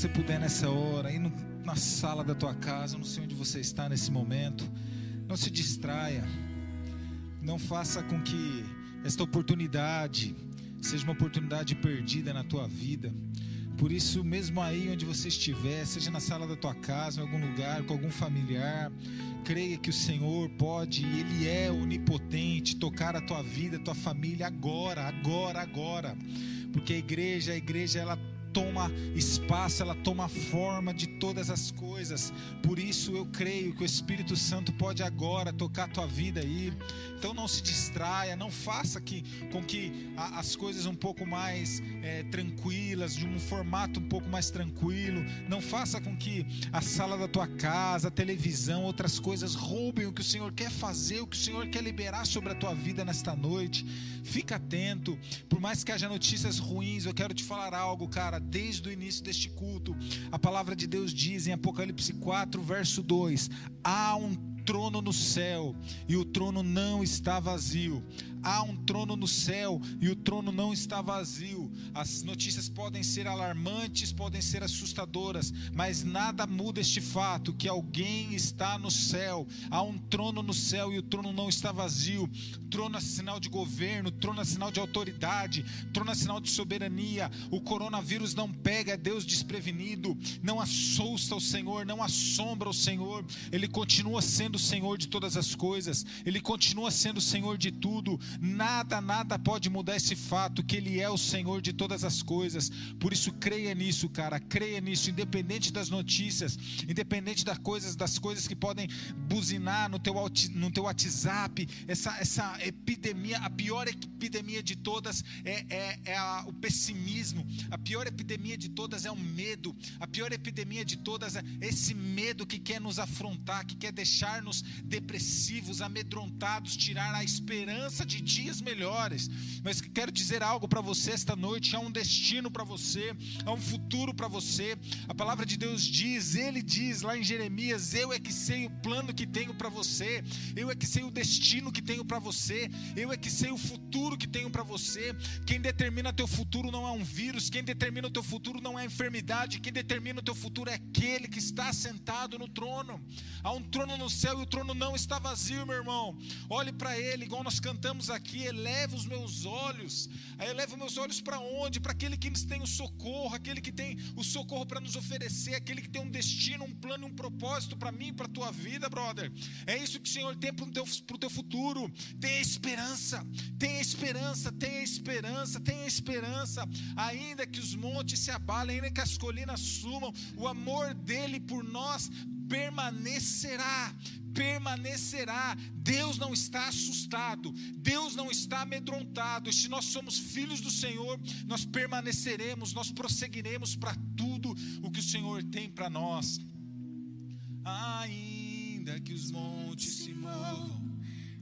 você puder nessa hora, aí no- na sala da tua casa, não sei onde você está nesse momento, não se distraia. Não faça com que esta oportunidade seja uma oportunidade perdida na tua vida. Por isso, mesmo aí onde você estiver, seja na sala da tua casa, em algum lugar, com algum familiar, creia que o Senhor pode, Ele é onipotente, tocar a tua vida, a tua família agora, agora, agora. Porque a igreja, a igreja, ela toma espaço, ela toma forma de todas as coisas. Por isso eu creio que o Espírito Santo pode agora tocar a tua vida aí. Então não se distraia, não faça que, com que a- as coisas um pouco mais eh, tranquilas, de um formato um pouco mais tranquilo. Não faça com que a sala da tua casa, a televisão, outras coisas roubem o que o Senhor quer fazer, o que o Senhor quer liberar sobre a tua vida nesta noite. Fica atento. Por mais que haja notícias ruins, eu quero te falar algo, cara. Desde o início deste culto, a palavra de Deus diz em Apocalipse 4, verso 2: há um trono no céu e o trono não está vazio. Há um trono no céu e o trono não está vazio. As notícias podem ser alarmantes, podem ser assustadoras, mas nada muda este fato que alguém está no céu. Há um trono no céu e o trono não está vazio. Trono é sinal de governo, trono é sinal de autoridade, trono é sinal de soberania. O coronavírus não pega Deus desprevenido, não assusta o Senhor, não assombra o Senhor. Ele continua sendo o Senhor de todas as coisas, ele continua sendo o Senhor de tudo. Nada, nada pode mudar esse fato que ele é o Senhor de todas as coisas. Por isso creia nisso, cara, creia nisso, independente das notícias, independente das coisas, das coisas que podem buzinar no teu, no teu WhatsApp, essa, essa epidemia, a pior epidemia de todas é, é, é a- o pessimismo, a pior epidemia de todas é o medo, a pior epidemia de todas é esse medo que quer nos afrontar, que quer deixar-nos depressivos, amedrontados, tirar a esperança de dias melhores. Mas quero dizer algo para você esta noite: há um destino para você, há um futuro para você. A palavra de Deus diz, ele diz lá em Jeremias: Eu é que sei o plano que tenho para você, eu é que sei o destino que tenho para você, eu é que sei o futuro que tenho para você. Quem determina teu futuro não é um vírus, quem determina o teu futuro não é enfermidade, quem determina o teu futuro é aquele que está sentado no trono. Há um trono no céu e o trono não está vazio, meu irmão. Olhe para ele, igual nós cantamos aqui, eleva os meus olhos. Eleva os meus olhos para onde? Para aquele que nos tem o socorro, aquele que tem o socorro para nos oferecer, aquele que tem um destino, um plano, um propósito para mim, para a tua vida, brother. É isso que o Senhor tem para o teu, teu futuro. Tenha esperança, tenha esperança, tenha esperança, tenha esperança. Ainda que os montes se abalem, ainda que as colinas sumam, o amor dele por nós permanecerá. Permanecerá. Deus não está assustado, Deus não está amedrontado. E se nós somos filhos do Senhor, nós permaneceremos, nós prosseguiremos para tudo o que o Senhor tem para nós. Ainda que os montes se movam,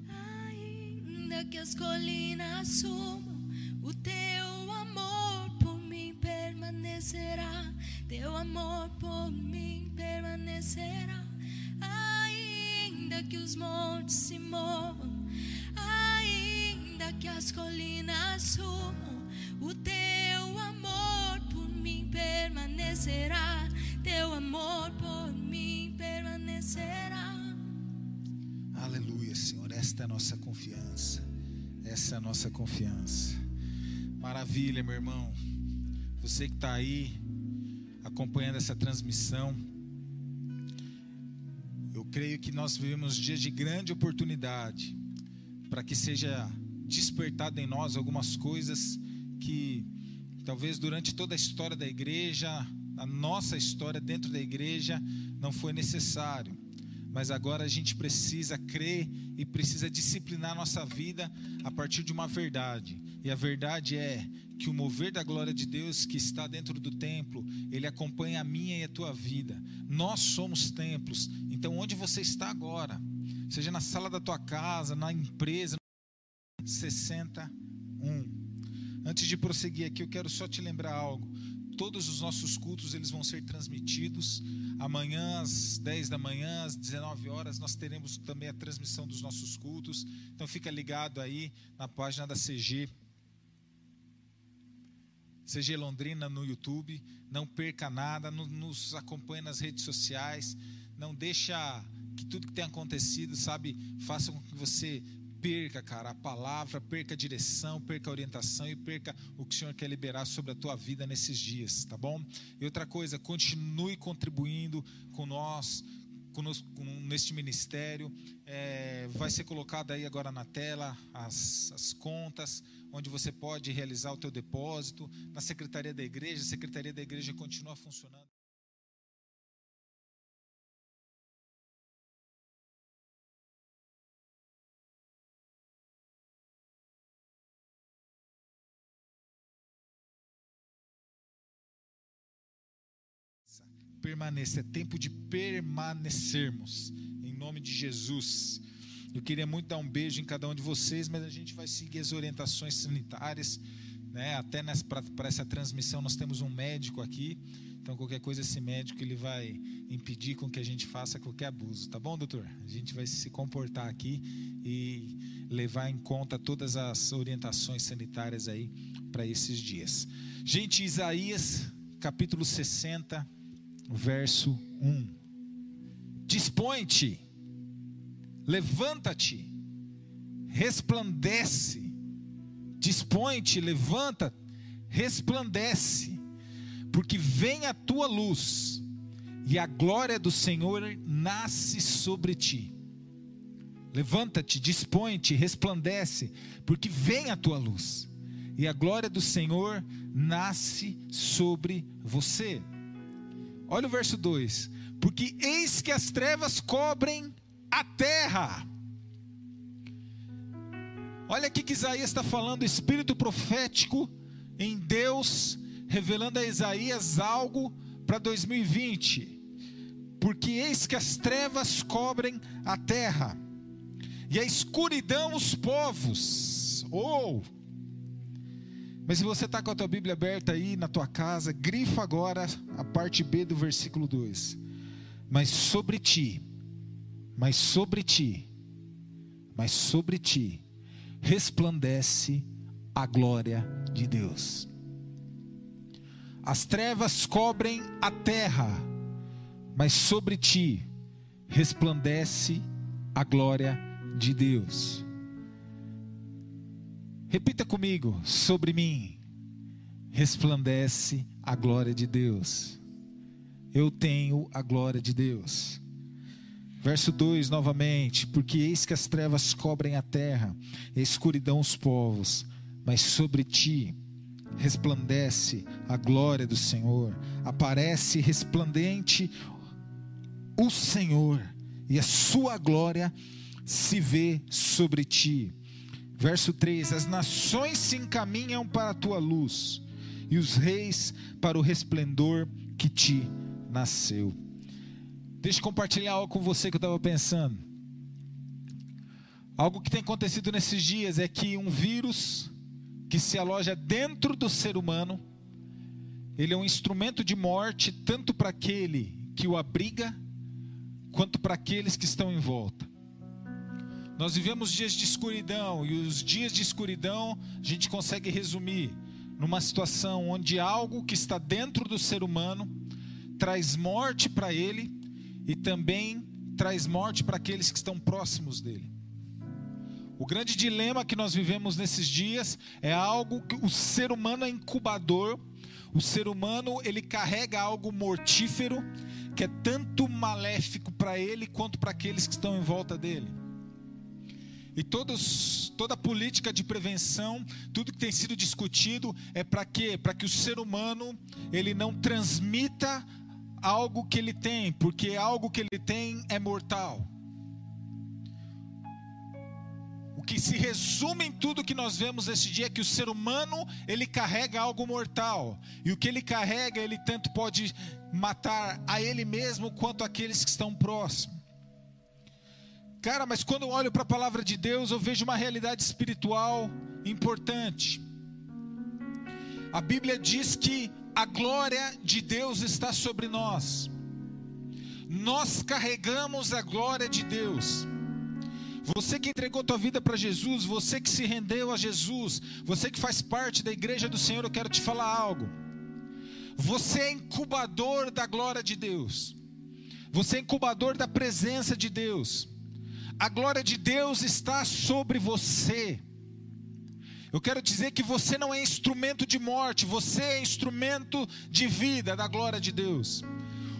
Ainda que as colinas sumam, o teu amor por mim permanecerá. Teu amor por mim permanecerá. Ainda que os montes se movam, ainda que as colinas sumam, o teu amor por mim permanecerá. Teu amor por mim permanecerá. Aleluia, Senhor. Esta é a nossa confiança. Essa é a nossa confiança. Maravilha, meu irmão. Você que está aí acompanhando essa transmissão, eu creio que nós vivemos dias de grande oportunidade para que seja despertado em nós algumas coisas que talvez durante toda a história da igreja, a nossa história dentro da igreja, não foi necessário. Mas agora a gente precisa crer e precisa disciplinar nossa vida a partir de uma verdade. E a verdade é que o mover da glória de Deus que está dentro do templo, ele acompanha a minha e a tua vida. Nós somos templos. Então onde você está agora, seja na sala da tua casa, na empresa, 61. Antes de prosseguir aqui, eu quero só te lembrar algo. Todos os nossos cultos eles vão ser transmitidos. Amanhã às 10 da manhã, às 19 horas, nós teremos também a transmissão dos nossos cultos. Então fica ligado aí na página da CG. CG Londrina no YouTube. Não perca nada, nos acompanhe nas redes sociais. Não deixa que tudo que tem acontecido, sabe, faça com que você perca, cara, a palavra, perca a direção, perca a orientação e perca o que o Senhor quer liberar sobre a tua vida nesses dias, tá bom? E outra coisa, continue contribuindo com nós, conosco, neste ministério. É, vai ser colocado aí agora na tela as, as contas, onde você pode realizar o teu depósito. Na secretaria da igreja, a secretaria da igreja continua funcionando. Permaneça, é tempo de permanecermos, em nome de Jesus. Eu queria muito dar um beijo em cada um de vocês, mas a gente vai seguir as orientações sanitárias, né? Até para essa transmissão nós temos um médico aqui, então qualquer coisa esse médico ele vai impedir com que a gente faça qualquer abuso, tá bom, doutor? A gente vai se comportar aqui e levar em conta todas as orientações sanitárias aí para esses dias. Gente, Isaías capítulo 60 verso 1. Dispõe-te, levanta-te, resplandece. Dispõe-te, levanta, resplandece, porque vem a tua luz e a glória do Senhor nasce sobre ti. Levanta-te, dispõe-te, resplandece, porque vem a tua luz e a glória do Senhor nasce sobre você. Olha o verso 2: Porque eis que as trevas cobrem a terra. Olha aqui que Isaías está falando, espírito profético em Deus, revelando a Isaías algo para 2020. Porque eis que as trevas cobrem a terra, e a escuridão os povos. Ou, oh, mas se você está com a tua Bíblia aberta aí na tua casa, grifa agora a parte B do versículo 2. Mas sobre ti, mas sobre ti, mas sobre ti, resplandece a glória de Deus. As trevas cobrem a terra, mas sobre ti resplandece a glória de Deus. Repita comigo: sobre mim resplandece a glória de Deus. Eu tenho a glória de Deus. Verso 2 novamente: Porque eis que as trevas cobrem a terra, e a escuridão os povos, mas sobre ti resplandece a glória do Senhor. Aparece resplandente o Senhor, e a sua glória se vê sobre ti. Verso 3: As nações se encaminham para a tua luz, e os reis para o resplendor que te nasceu. Deixa eu compartilhar algo com você que eu estava pensando. Algo que tem acontecido nesses dias é que um vírus que se aloja dentro do ser humano, ele é um instrumento de morte tanto para aquele que o abriga, quanto para aqueles que estão em volta. Nós vivemos dias de escuridão e os dias de escuridão a gente consegue resumir numa situação onde algo que está dentro do ser humano traz morte para ele e também traz morte para aqueles que estão próximos dele. O grande dilema que nós vivemos nesses dias é algo que o ser humano é incubador, o ser humano ele carrega algo mortífero que é tanto maléfico para ele quanto para aqueles que estão em volta dele. E todos, toda política de prevenção, tudo que tem sido discutido é para quê? Para que o ser humano ele não transmita algo que ele tem, porque algo que ele tem é mortal. O que se resume em tudo que nós vemos esse dia é que o ser humano ele carrega algo mortal e o que ele carrega ele tanto pode matar a ele mesmo quanto aqueles que estão próximos. Cara, mas quando eu olho para a palavra de Deus, eu vejo uma realidade espiritual importante. A Bíblia diz que a glória de Deus está sobre nós. Nós carregamos a glória de Deus. Você que entregou tua vida para Jesus, você que se rendeu a Jesus, você que faz parte da igreja do Senhor, eu quero te falar algo. Você é incubador da glória de Deus. Você é incubador da presença de Deus. A glória de Deus está sobre você. Eu quero dizer que você não é instrumento de morte, você é instrumento de vida da glória de Deus.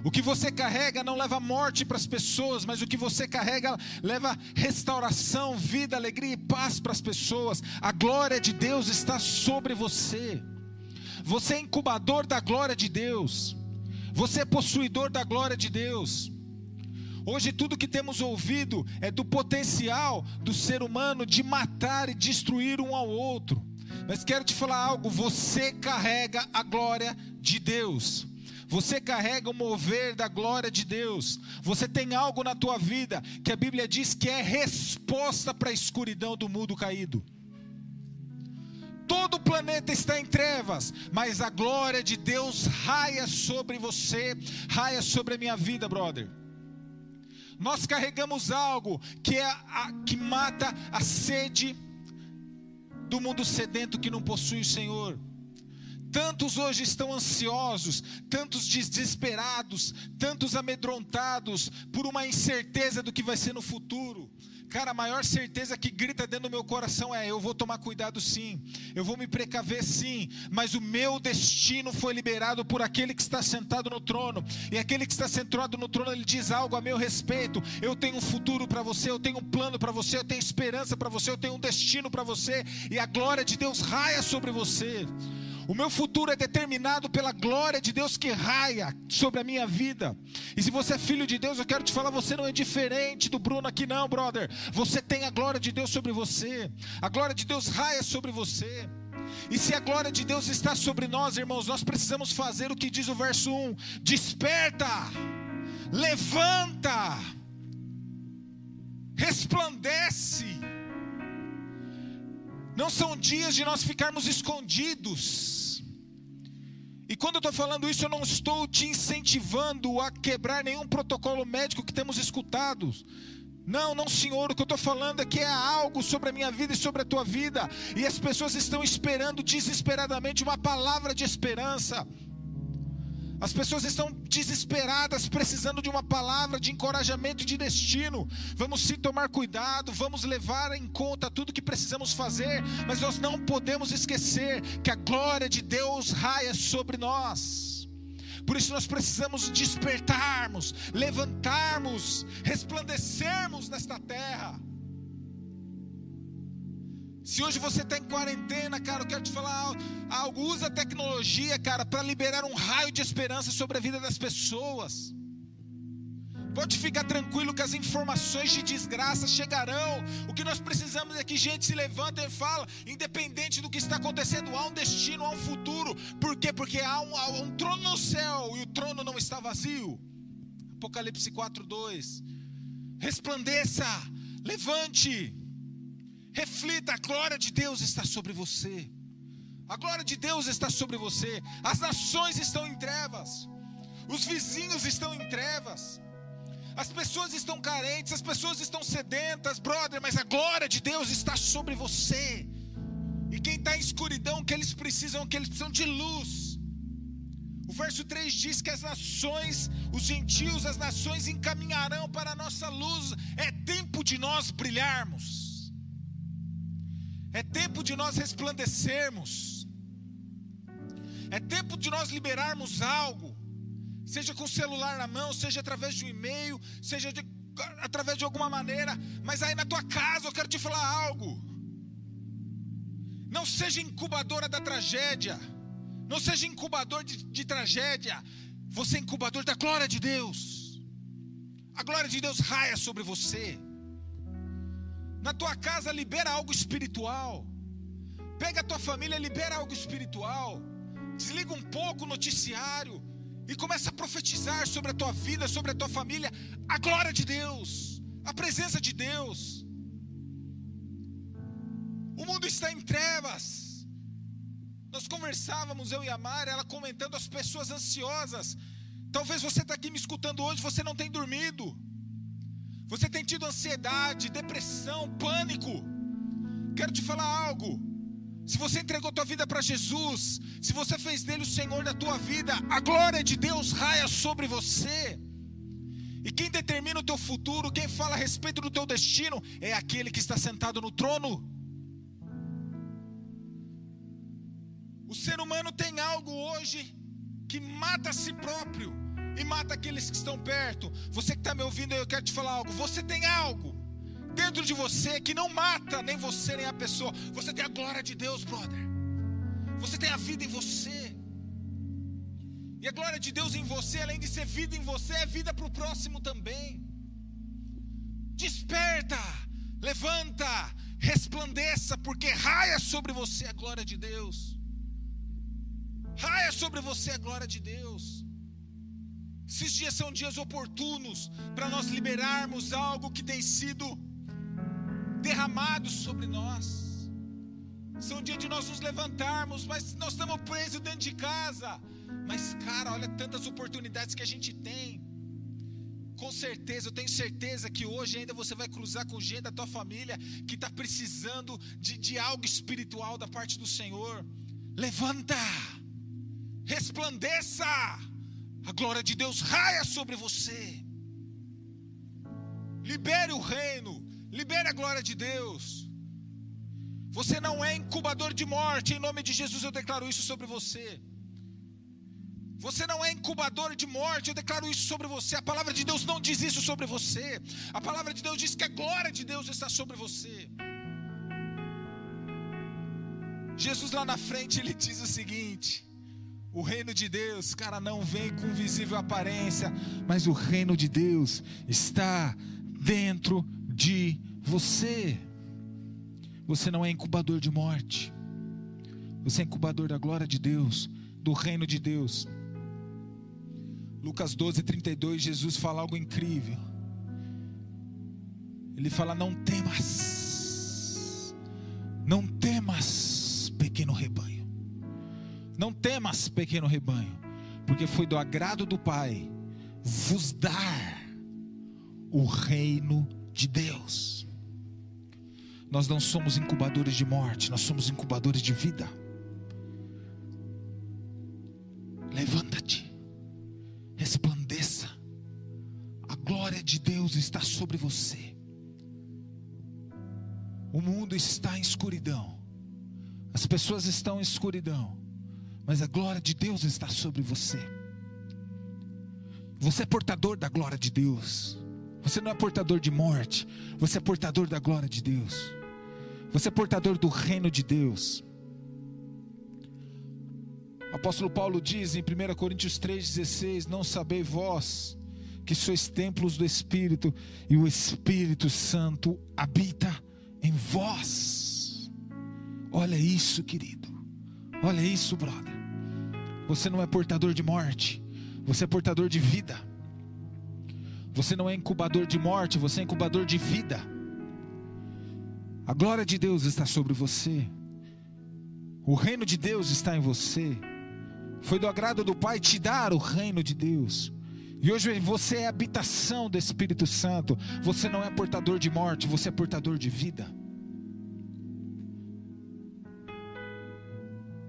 O que você carrega não leva morte para as pessoas, mas o que você carrega leva restauração, vida, alegria e paz para as pessoas. A glória de Deus está sobre você. Você é incubador da glória de Deus. Você é possuidor da glória de Deus. Hoje tudo que temos ouvido é do potencial do ser humano de matar e destruir um ao outro. Mas quero te falar algo, você carrega a glória de Deus. Você carrega o mover da glória de Deus. Você tem algo na tua vida que a Bíblia diz que é resposta para a escuridão do mundo caído. Todo o planeta está em trevas, mas a glória de Deus raia sobre você, raia sobre a minha vida, brother. Nós carregamos algo que é a, que mata a sede do mundo sedento que não possui o Senhor. Tantos hoje estão ansiosos, tantos desesperados, tantos amedrontados por uma incerteza do que vai ser no futuro. Cara, a maior certeza que grita dentro do meu coração é: eu vou tomar cuidado sim, eu vou me precaver sim, mas o meu destino foi liberado por aquele que está sentado no trono, e aquele que está sentado no trono, ele diz algo a meu respeito. Eu tenho um futuro para você, eu tenho um plano para você, eu tenho esperança para você, eu tenho um destino para você, e a glória de Deus raia sobre você. O meu futuro é determinado pela glória de Deus que raia sobre a minha vida. E se você é filho de Deus, eu quero te falar, você não é diferente do Bruno aqui não, brother. Você tem a glória de Deus sobre você. A glória de Deus raia sobre você. E se a glória de Deus está sobre nós, irmãos, nós precisamos fazer o que diz o verso 1: desperta, levanta, resplandece. Não são dias de nós ficarmos escondidos. E quando eu estou falando isso, eu não estou te incentivando a quebrar nenhum protocolo médico que temos escutado. Não, não, Senhor, o que eu estou falando é que é algo sobre a minha vida e sobre a tua vida, e as pessoas estão esperando desesperadamente uma palavra de esperança. As pessoas estão desesperadas, precisando de uma palavra de encorajamento e de destino. Vamos sim tomar cuidado, vamos levar em conta tudo que precisamos fazer, mas nós não podemos esquecer que a glória de Deus raia sobre nós. Por isso nós precisamos despertarmos, levantarmos, resplandecermos nesta terra. Se hoje você está em quarentena, cara, eu quero te falar algo. Usa a tecnologia, cara, para liberar um raio de esperança sobre a vida das pessoas. Pode ficar tranquilo que as informações de desgraça chegarão. O que nós precisamos é que gente se levanta e fala, independente do que está acontecendo, há um destino, há um futuro. Por quê? Porque há um, há um trono no céu e o trono não está vazio. Apocalipse 4:2. Resplandeça, levante. Reflita, a glória de Deus está sobre você. A glória de Deus está sobre você. As nações estão em trevas. Os vizinhos estão em trevas. As pessoas estão carentes, as pessoas estão sedentas, brother, mas a glória de Deus está sobre você. E quem está em escuridão, que eles precisam, que eles precisam de luz. O verso 3 diz que as nações, os gentios, as nações encaminharão para a nossa luz. É tempo de nós brilharmos. É tempo de nós resplandecermos. É tempo de nós liberarmos algo, seja com o celular na mão, seja através de um e-mail, seja de, através de alguma maneira, mas aí na tua casa eu quero te falar algo. Não seja incubadora da tragédia, não seja incubador de, de tragédia, você é incubador da glória de Deus. A glória de Deus raia sobre você. Na tua casa libera algo espiritual. Pega a tua família, libera algo espiritual. Desliga um pouco o noticiário e começa a profetizar sobre a tua vida, sobre a tua família, a glória de Deus, a presença de Deus. O mundo está em trevas. Nós conversávamos, eu e a Mara, ela comentando as pessoas ansiosas. Talvez você está aqui me escutando hoje, você não tem dormido. Você tem tido ansiedade, depressão, pânico. Quero te falar algo. Se você entregou tua vida para Jesus, se você fez dele o Senhor da tua vida, a glória de Deus raia sobre você. E quem determina o teu futuro, quem fala a respeito do teu destino, é aquele que está sentado no trono. O ser humano tem algo hoje que mata a si próprio e mata aqueles que estão perto. Você que está me ouvindo, eu quero te falar algo. Você tem algo dentro de você que não mata nem você nem a pessoa. Você tem a glória de Deus, brother. Você tem a vida em você. E a glória de Deus em você, além de ser vida em você, é vida para o próximo também. Desperta, levanta, resplandeça, porque raia sobre você a glória de Deus. Raia sobre você a glória de Deus. Esses dias são dias oportunos para nós liberarmos algo que tem sido derramado sobre nós. São dias de nós nos levantarmos, mas nós estamos presos dentro de casa. Mas, cara, olha tantas oportunidades que a gente tem. Com certeza, eu tenho certeza que hoje ainda você vai cruzar com gente da tua família que está precisando de, de algo espiritual da parte do Senhor. Levanta, resplandeça, a glória de Deus raia sobre você. Libere o reino, libere a glória de Deus. Você não é incubador de morte, em nome de Jesus eu declaro isso sobre você. Você não é incubador de morte, eu declaro isso sobre você. A palavra de Deus não diz isso sobre você. A palavra de Deus diz que a glória de Deus está sobre você. Jesus lá na frente ele diz o seguinte: o reino de Deus, cara, não vem com visível aparência, mas o reino de Deus está dentro de você. Você não é incubador de morte, você é incubador da glória de Deus, do reino de Deus. Lucas 12, 32, Jesus fala algo incrível. Ele fala: Não temas, não temas, pequeno rebanho, não temas, pequeno rebanho, porque foi do agrado do Pai vos dar o reino de Deus. Nós não somos incubadores de morte, nós somos incubadores de vida. Levanta-te resplandeça. A glória de Deus está sobre você. O mundo está em escuridão. As pessoas estão em escuridão. Mas a glória de Deus está sobre você. Você é portador da glória de Deus. Você não é portador de morte. Você é portador da glória de Deus. Você é portador do reino de Deus. O apóstolo Paulo diz em 1 Coríntios 3,16: Não sabei vós que sois templos do Espírito e o Espírito Santo habita em vós. Olha isso, querido. Olha isso, brother. Você não é portador de morte, você é portador de vida. Você não é incubador de morte, você é incubador de vida. A glória de Deus está sobre você. O reino de Deus está em você. Foi do agrado do Pai te dar o reino de Deus. E hoje você é habitação do Espírito Santo. Você não é portador de morte, você é portador de vida.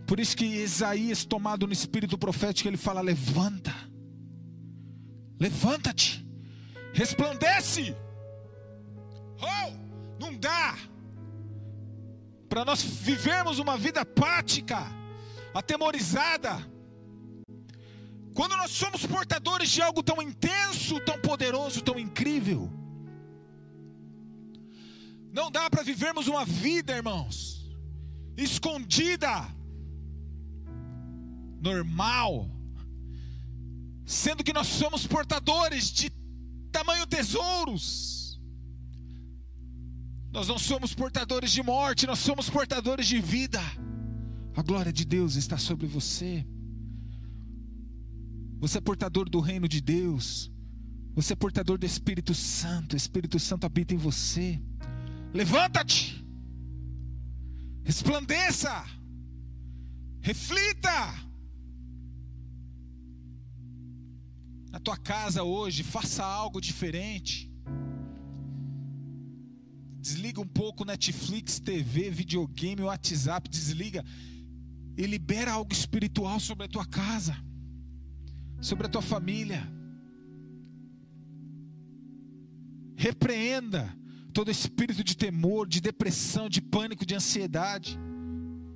Por isso que Isaías, tomado no espírito profético, ele fala: Levanta, levanta-te, resplandece. Oh, não dá para nós vivermos uma vida apática, atemorizada quando nós somos portadores de algo tão intenso, tão poderoso, tão incrível, não dá para vivermos uma vida, irmãos, escondida, normal, sendo que nós somos portadores de tamanho tesouros. Nós não somos portadores de morte, nós somos portadores de vida. A glória de Deus está sobre você. Você é portador do reino de Deus. Você é portador do Espírito Santo. O Espírito Santo habita em você. Levanta-te. Resplandeça. Reflita! Tua casa hoje, faça algo diferente. Desliga um pouco Netflix, TV, videogame, WhatsApp, desliga e libera algo espiritual sobre a tua casa, sobre a tua família. Repreenda todo espírito de temor, de depressão, de pânico, de ansiedade.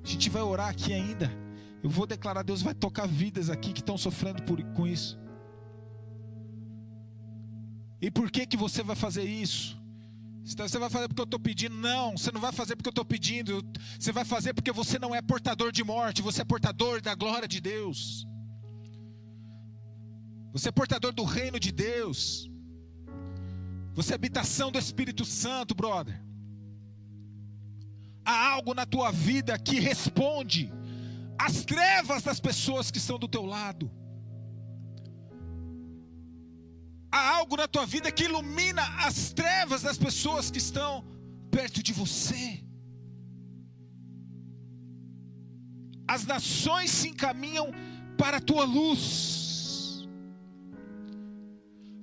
A gente vai orar aqui ainda. Eu vou declarar: Deus vai tocar vidas aqui que estão sofrendo por, com isso. E por que que você vai fazer isso? Você vai fazer porque eu estou pedindo? Não, você não vai fazer porque eu estou pedindo. Você vai fazer porque você não é portador de morte, você é portador da glória de Deus. Você é portador do reino de Deus. Você é habitação do Espírito Santo, brother. Há algo na tua vida que responde às trevas das pessoas que estão do teu lado. Há algo na tua vida que ilumina as trevas das pessoas que estão perto de você. As nações se encaminham para a tua luz.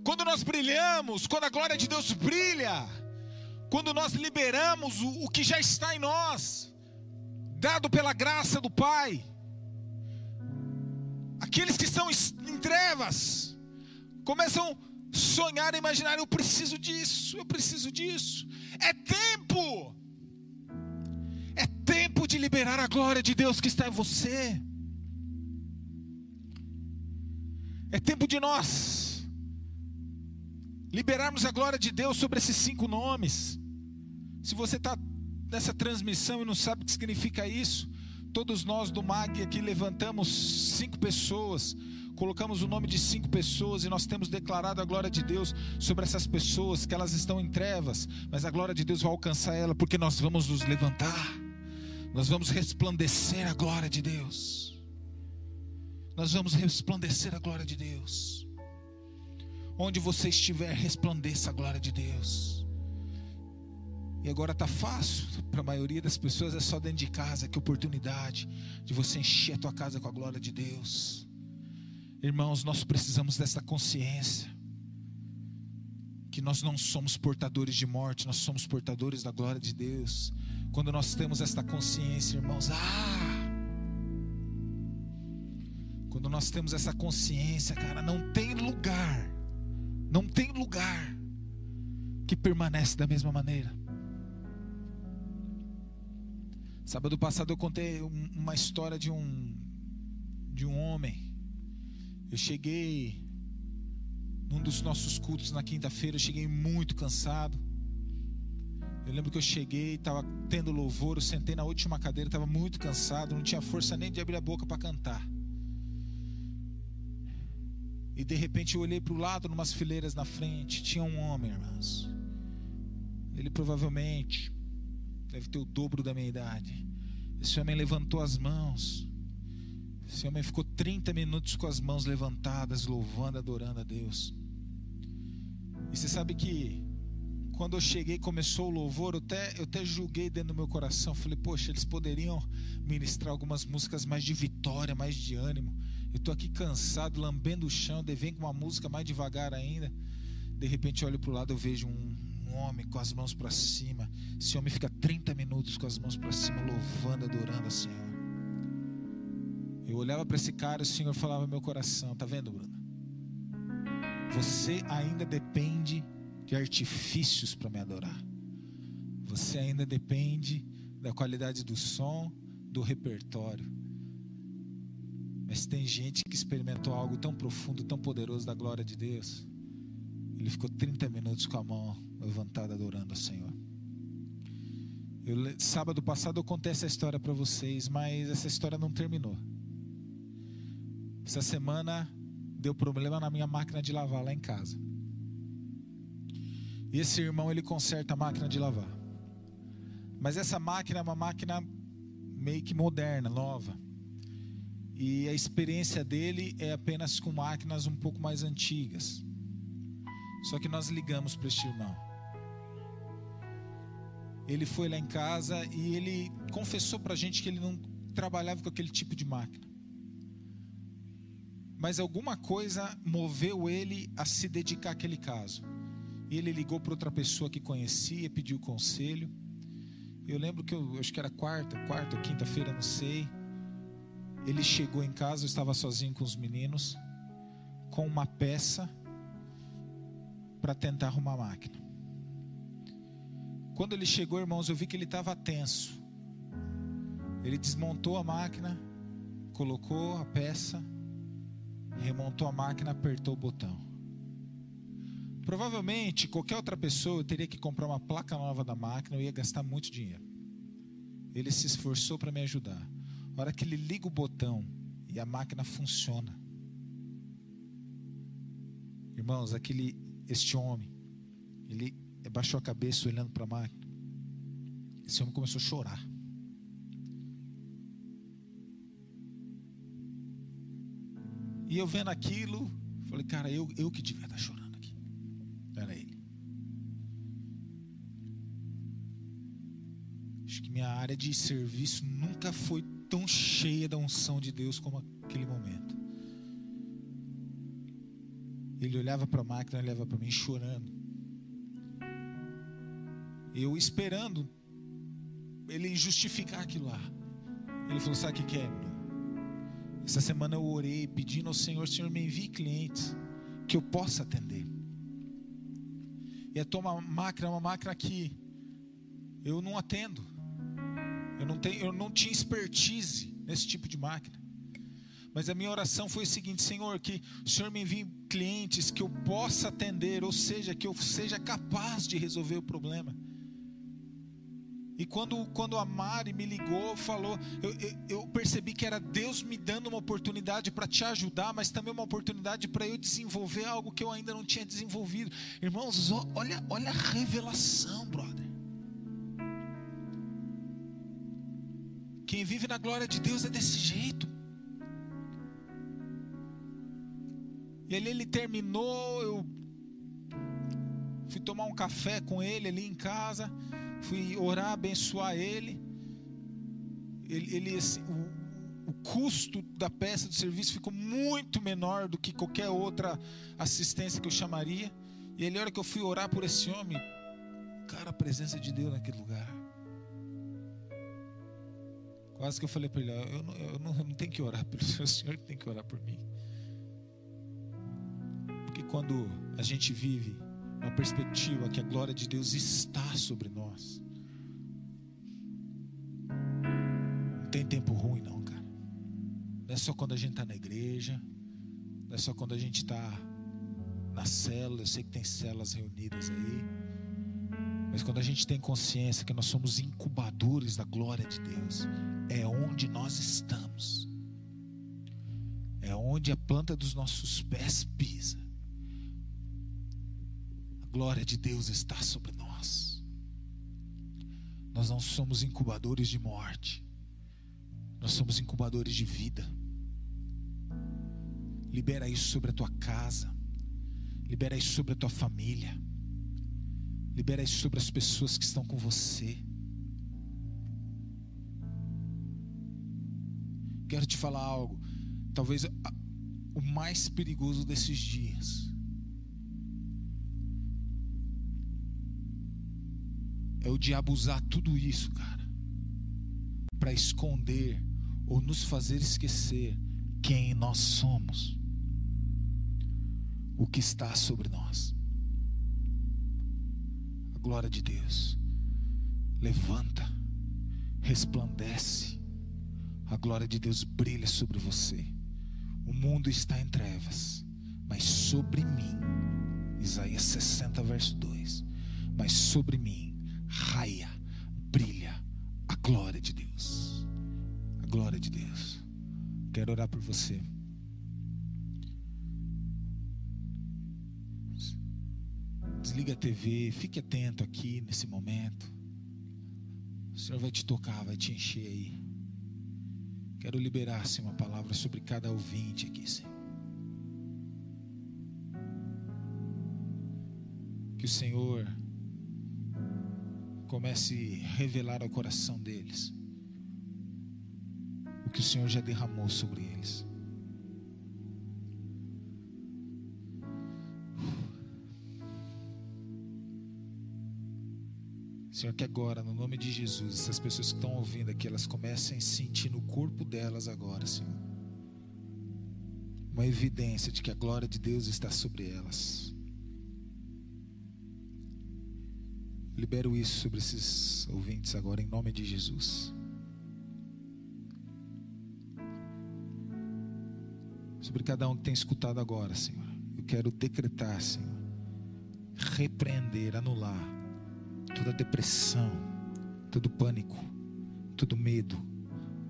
Quando nós brilhamos, quando a glória de Deus brilha, quando nós liberamos o, o que já está em nós, dado pela graça do Pai, aqueles que estão em trevas começam a sonhar, imaginar, eu preciso disso, eu preciso disso. É tempo. É tempo de liberar a glória de Deus que está em você. É tempo de nós liberarmos a glória de Deus sobre esses cinco nomes. Se você está nessa transmissão e não sabe o que significa isso, todos nós do MAG aqui levantamos cinco pessoas colocamos o nome de cinco pessoas e nós temos declarado a glória de Deus sobre essas pessoas, que elas estão em trevas, mas a glória de Deus vai alcançar ela, porque nós vamos nos levantar, nós vamos resplandecer a glória de Deus. Nós vamos resplandecer a glória de Deus. Onde você estiver, resplandeça a glória de Deus. E agora está fácil para a maioria das pessoas, é só dentro de casa, que oportunidade de você encher a tua casa com a glória de Deus. Irmãos, nós precisamos dessa consciência. Que nós não somos portadores de morte, nós somos portadores da glória de Deus. Quando nós temos esta consciência, irmãos, ah! Quando nós temos essa consciência, cara, não tem lugar, não tem lugar que permanece da mesma maneira. Sábado passado eu contei uma história de um de um homem eu cheguei num dos nossos cultos na quinta-feira, eu cheguei muito cansado. Eu lembro que eu cheguei, estava tendo louvor, eu sentei na última cadeira, estava muito cansado, não tinha força nem de abrir a boca para cantar. E de repente eu olhei para o lado, numas fileiras na frente, tinha um homem, irmãos. Ele provavelmente deve ter o dobro da minha idade. Esse homem levantou as mãos. Esse homem ficou 30 minutos com as mãos levantadas, louvando, adorando a Deus. E você sabe que quando eu cheguei começou o louvor, eu até, eu até julguei dentro do meu coração. Falei, poxa, eles poderiam ministrar algumas músicas mais de vitória, mais de ânimo. Eu estou aqui cansado, lambendo o chão, devendo com uma música mais devagar ainda. De repente eu olho para o lado, eu vejo um, um homem com as mãos para cima. Esse homem fica 30 minutos com as mãos para cima, louvando, adorando a Senhor. Eu olhava para esse cara e o Senhor falava meu coração: Tá vendo, Bruno? Você ainda depende de artifícios para me adorar. Você ainda depende da qualidade do som, do repertório. Mas tem gente que experimentou algo tão profundo, tão poderoso da glória de Deus. Ele ficou 30 minutos com a mão levantada adorando ao Senhor. Eu, sábado passado eu contei essa história para vocês, mas essa história não terminou. Essa semana deu problema na minha máquina de lavar lá em casa. E esse irmão ele conserta a máquina de lavar. Mas essa máquina é uma máquina meio que moderna, nova. E a experiência dele é apenas com máquinas um pouco mais antigas. Só que nós ligamos para este irmão. Ele foi lá em casa e ele confessou para a gente que ele não trabalhava com aquele tipo de máquina. Mas alguma coisa moveu ele a se dedicar àquele caso. E ele ligou para outra pessoa que conhecia, pediu conselho. Eu lembro que eu acho que era quarta, quarta ou quinta-feira, não sei. Ele chegou em casa, eu estava sozinho com os meninos, com uma peça para tentar arrumar a máquina. Quando ele chegou, irmãos, eu vi que ele estava tenso. Ele desmontou a máquina, colocou a peça, remontou a máquina, apertou o botão. Provavelmente qualquer outra pessoa teria que comprar uma placa nova da máquina, eu ia gastar muito dinheiro. Ele se esforçou para me ajudar. A hora que ele liga o botão e a máquina funciona. Irmãos, aquele este homem, ele baixou a cabeça olhando para a máquina. Esse homem começou a chorar. E eu vendo aquilo, falei, cara, eu, eu que devia estar chorando aqui. Era ele. Acho que minha área de serviço nunca foi tão cheia da unção de Deus como aquele momento. Ele olhava para a máquina, olhava para mim chorando. Eu esperando ele justificar aquilo lá. Ele falou: Sabe o que é? Essa semana eu orei pedindo ao Senhor: Senhor, me envie clientes que eu possa atender. E a tua máquina é uma máquina que eu não atendo. Eu não, tenho, eu não tinha expertise nesse tipo de máquina. Mas a minha oração foi o seguinte: Senhor, que o Senhor me envie clientes que eu possa atender, ou seja, que eu seja capaz de resolver o problema. E quando, quando a Mari me ligou, falou, eu, eu, eu percebi que era Deus me dando uma oportunidade para te ajudar, mas também uma oportunidade para eu desenvolver algo que eu ainda não tinha desenvolvido. Irmãos, olha, olha a revelação, brother. Quem vive na glória de Deus é desse jeito. E ali ele terminou, eu fui tomar um café com ele ali em casa fui orar, abençoar ele. Ele, ele assim, o, o custo da peça do serviço ficou muito menor do que qualquer outra assistência que eu chamaria. E ele, a hora que eu fui orar por esse homem, cara, a presença de Deus naquele lugar. Quase que eu falei para ele: eu não, eu, não, eu não tenho que orar pelo Senhor, o Senhor tem que orar por mim. Porque quando a gente vive uma perspectiva que a glória de Deus está sobre nós. Não tem tempo ruim, não, cara. Não é só quando a gente está na igreja, não é só quando a gente está na célula. Eu sei que tem células reunidas aí. Mas quando a gente tem consciência que nós somos incubadores da glória de Deus, é onde nós estamos, é onde a planta dos nossos pés pisa glória de Deus está sobre nós. Nós não somos incubadores de morte, nós somos incubadores de vida. Libera isso sobre a tua casa, libera isso sobre a tua família, libera isso sobre as pessoas que estão com você. Quero te falar algo, talvez o mais perigoso desses dias é o diabo usar tudo isso, cara, para esconder ou nos fazer esquecer quem nós somos, o que está sobre nós. A glória de Deus levanta, resplandece, a glória de Deus brilha sobre você. O mundo está em trevas, mas sobre mim, Isaías 60, verso 2: Mas sobre mim raia, brilha a glória de Deus. A glória de Deus. Quero orar por você. Desliga a TV, fique atento aqui nesse momento. O Senhor vai te tocar, vai te encher aí. Quero liberar assim, uma palavra sobre cada ouvinte aqui, Senhor. Que o Senhor comece a revelar ao coração deles que o Senhor já derramou sobre eles. Senhor, que agora, no nome de Jesus, essas pessoas que estão ouvindo aqui, elas comecem a sentir no corpo delas agora, Senhor, uma evidência de que a glória de Deus está sobre elas. Libero isso sobre esses ouvintes agora, em nome de Jesus. Sobre cada um que tem escutado agora, Senhor. Eu quero decretar, Senhor, repreender, anular toda depressão, todo pânico, todo medo,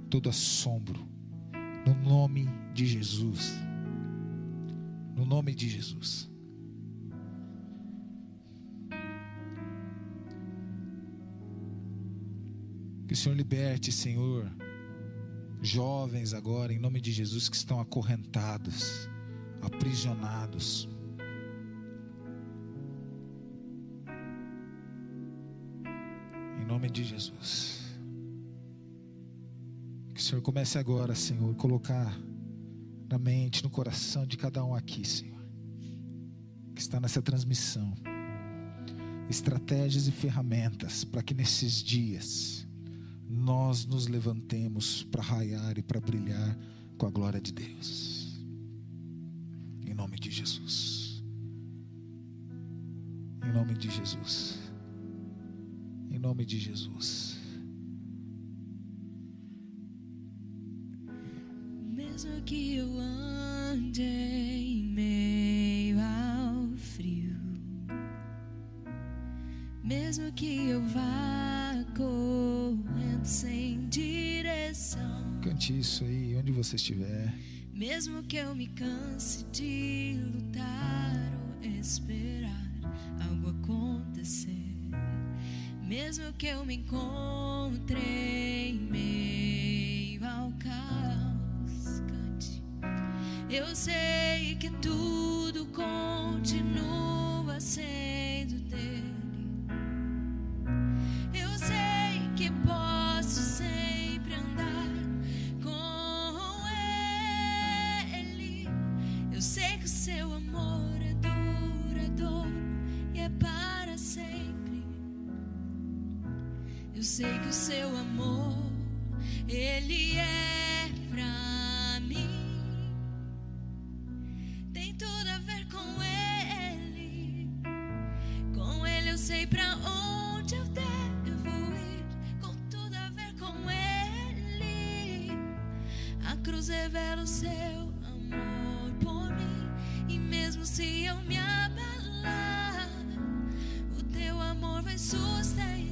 todo assombro, no nome de Jesus. No nome de Jesus. Que o Senhor liberte, Senhor, jovens agora, em nome de Jesus, que estão acorrentados, aprisionados nome de Jesus. Que o Senhor comece agora, Senhor, colocar na mente, no coração de cada um aqui, Senhor, que está nessa transmissão, estratégias e ferramentas para que nesses dias nós nos levantemos para raiar e para brilhar com a glória de Deus. Em nome de Jesus. Em nome de Jesus nome de Jesus. Mesmo que eu ande em meio ao frio, mesmo que eu vá correndo sem direção. Cante isso aí, onde você estiver. Mesmo que eu me canse de lutar ou esperar algo acontecer mesmo que eu me encontre em meio ao caos, cante. Eu sei que tudo continua sendo revela o seu amor por mim. E mesmo se eu me abalar, o teu amor vai sustentar.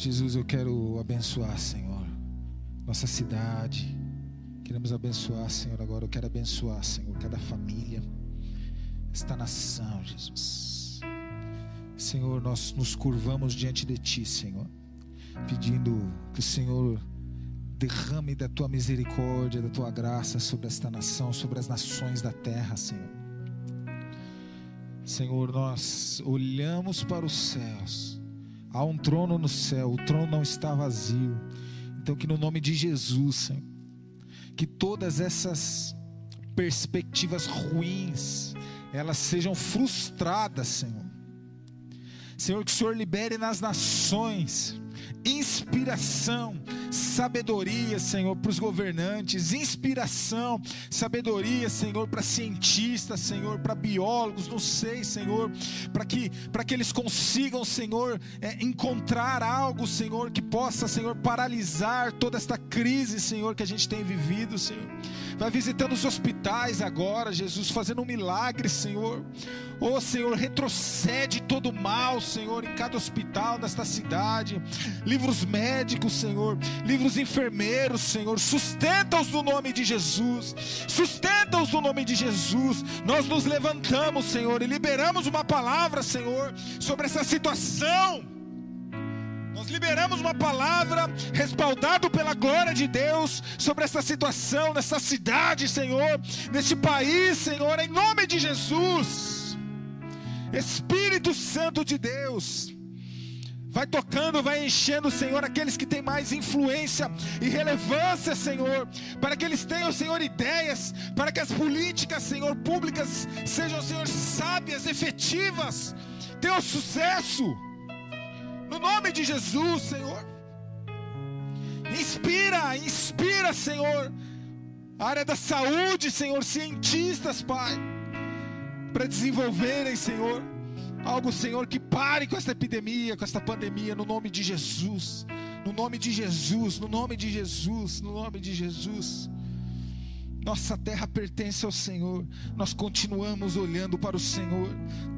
Jesus, eu quero abençoar, Senhor, nossa cidade. Queremos abençoar, Senhor, agora. Eu quero abençoar, Senhor, cada família, esta nação, Jesus. Senhor, nós nos curvamos diante de Ti, Senhor, pedindo que o Senhor derrame da Tua misericórdia, da Tua graça sobre esta nação, sobre as nações da terra, Senhor. Senhor, nós olhamos para os céus. Há um trono no céu, o trono não está vazio. Então, que no nome de Jesus, Senhor, que todas essas perspectivas ruins, elas sejam frustradas, Senhor. Senhor, que o Senhor libere nas nações inspiração, sabedoria, Senhor, para os governantes, inspiração, sabedoria, Senhor, para cientistas, Senhor, para biólogos, não sei, Senhor, para que, para que eles consigam, Senhor, é, encontrar algo, Senhor, que possa, Senhor, paralisar toda esta crise, Senhor, que a gente tem vivido, Senhor. Vai visitando os hospitais agora, Jesus, fazendo um milagre, Senhor. Oh, Senhor, retrocede todo o mal, Senhor, em cada hospital desta cidade. Livros médicos, Senhor. Livros enfermeiros, Senhor. Sustenta-os no nome de Jesus. Sustenta-os no nome de Jesus. Nós nos levantamos, Senhor, e liberamos uma palavra, Senhor, sobre essa situação. Nós liberamos uma palavra respaldado pela glória de Deus sobre essa situação, nessa cidade, Senhor, neste país, Senhor, em nome de Jesus. Espírito Santo de Deus, vai tocando, vai enchendo, Senhor, aqueles que têm mais influência e relevância, Senhor, para que eles tenham, Senhor, ideias, para que as políticas, Senhor, públicas sejam, Senhor, sábias, efetivas, tenham sucesso, no nome de Jesus, Senhor. Inspira, inspira, Senhor, a área da saúde, Senhor, cientistas, Pai para desenvolverem, Senhor, algo, Senhor, que pare com esta epidemia, com esta pandemia, no nome de Jesus. No nome de Jesus, no nome de Jesus, no nome de Jesus. Nossa terra pertence ao Senhor. Nós continuamos olhando para o Senhor.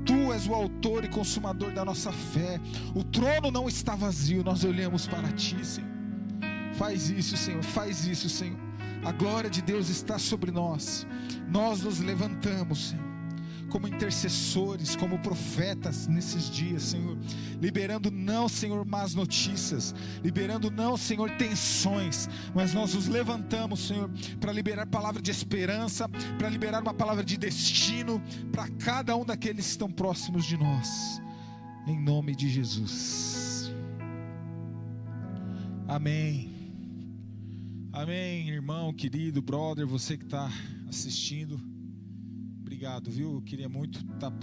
Tu és o autor e consumador da nossa fé. O trono não está vazio. Nós olhamos para ti, Senhor. Faz isso, Senhor. Faz isso, Senhor. A glória de Deus está sobre nós. Nós nos levantamos, Senhor como intercessores, como profetas nesses dias, Senhor, liberando não, Senhor, más notícias, liberando não, Senhor, tensões, mas nós nos levantamos, Senhor, para liberar palavra de esperança, para liberar uma palavra de destino para cada um daqueles que estão próximos de nós, em nome de Jesus. Amém. Amém, irmão, querido, brother, você que está assistindo obrigado, viu? Eu queria muito estar próximo.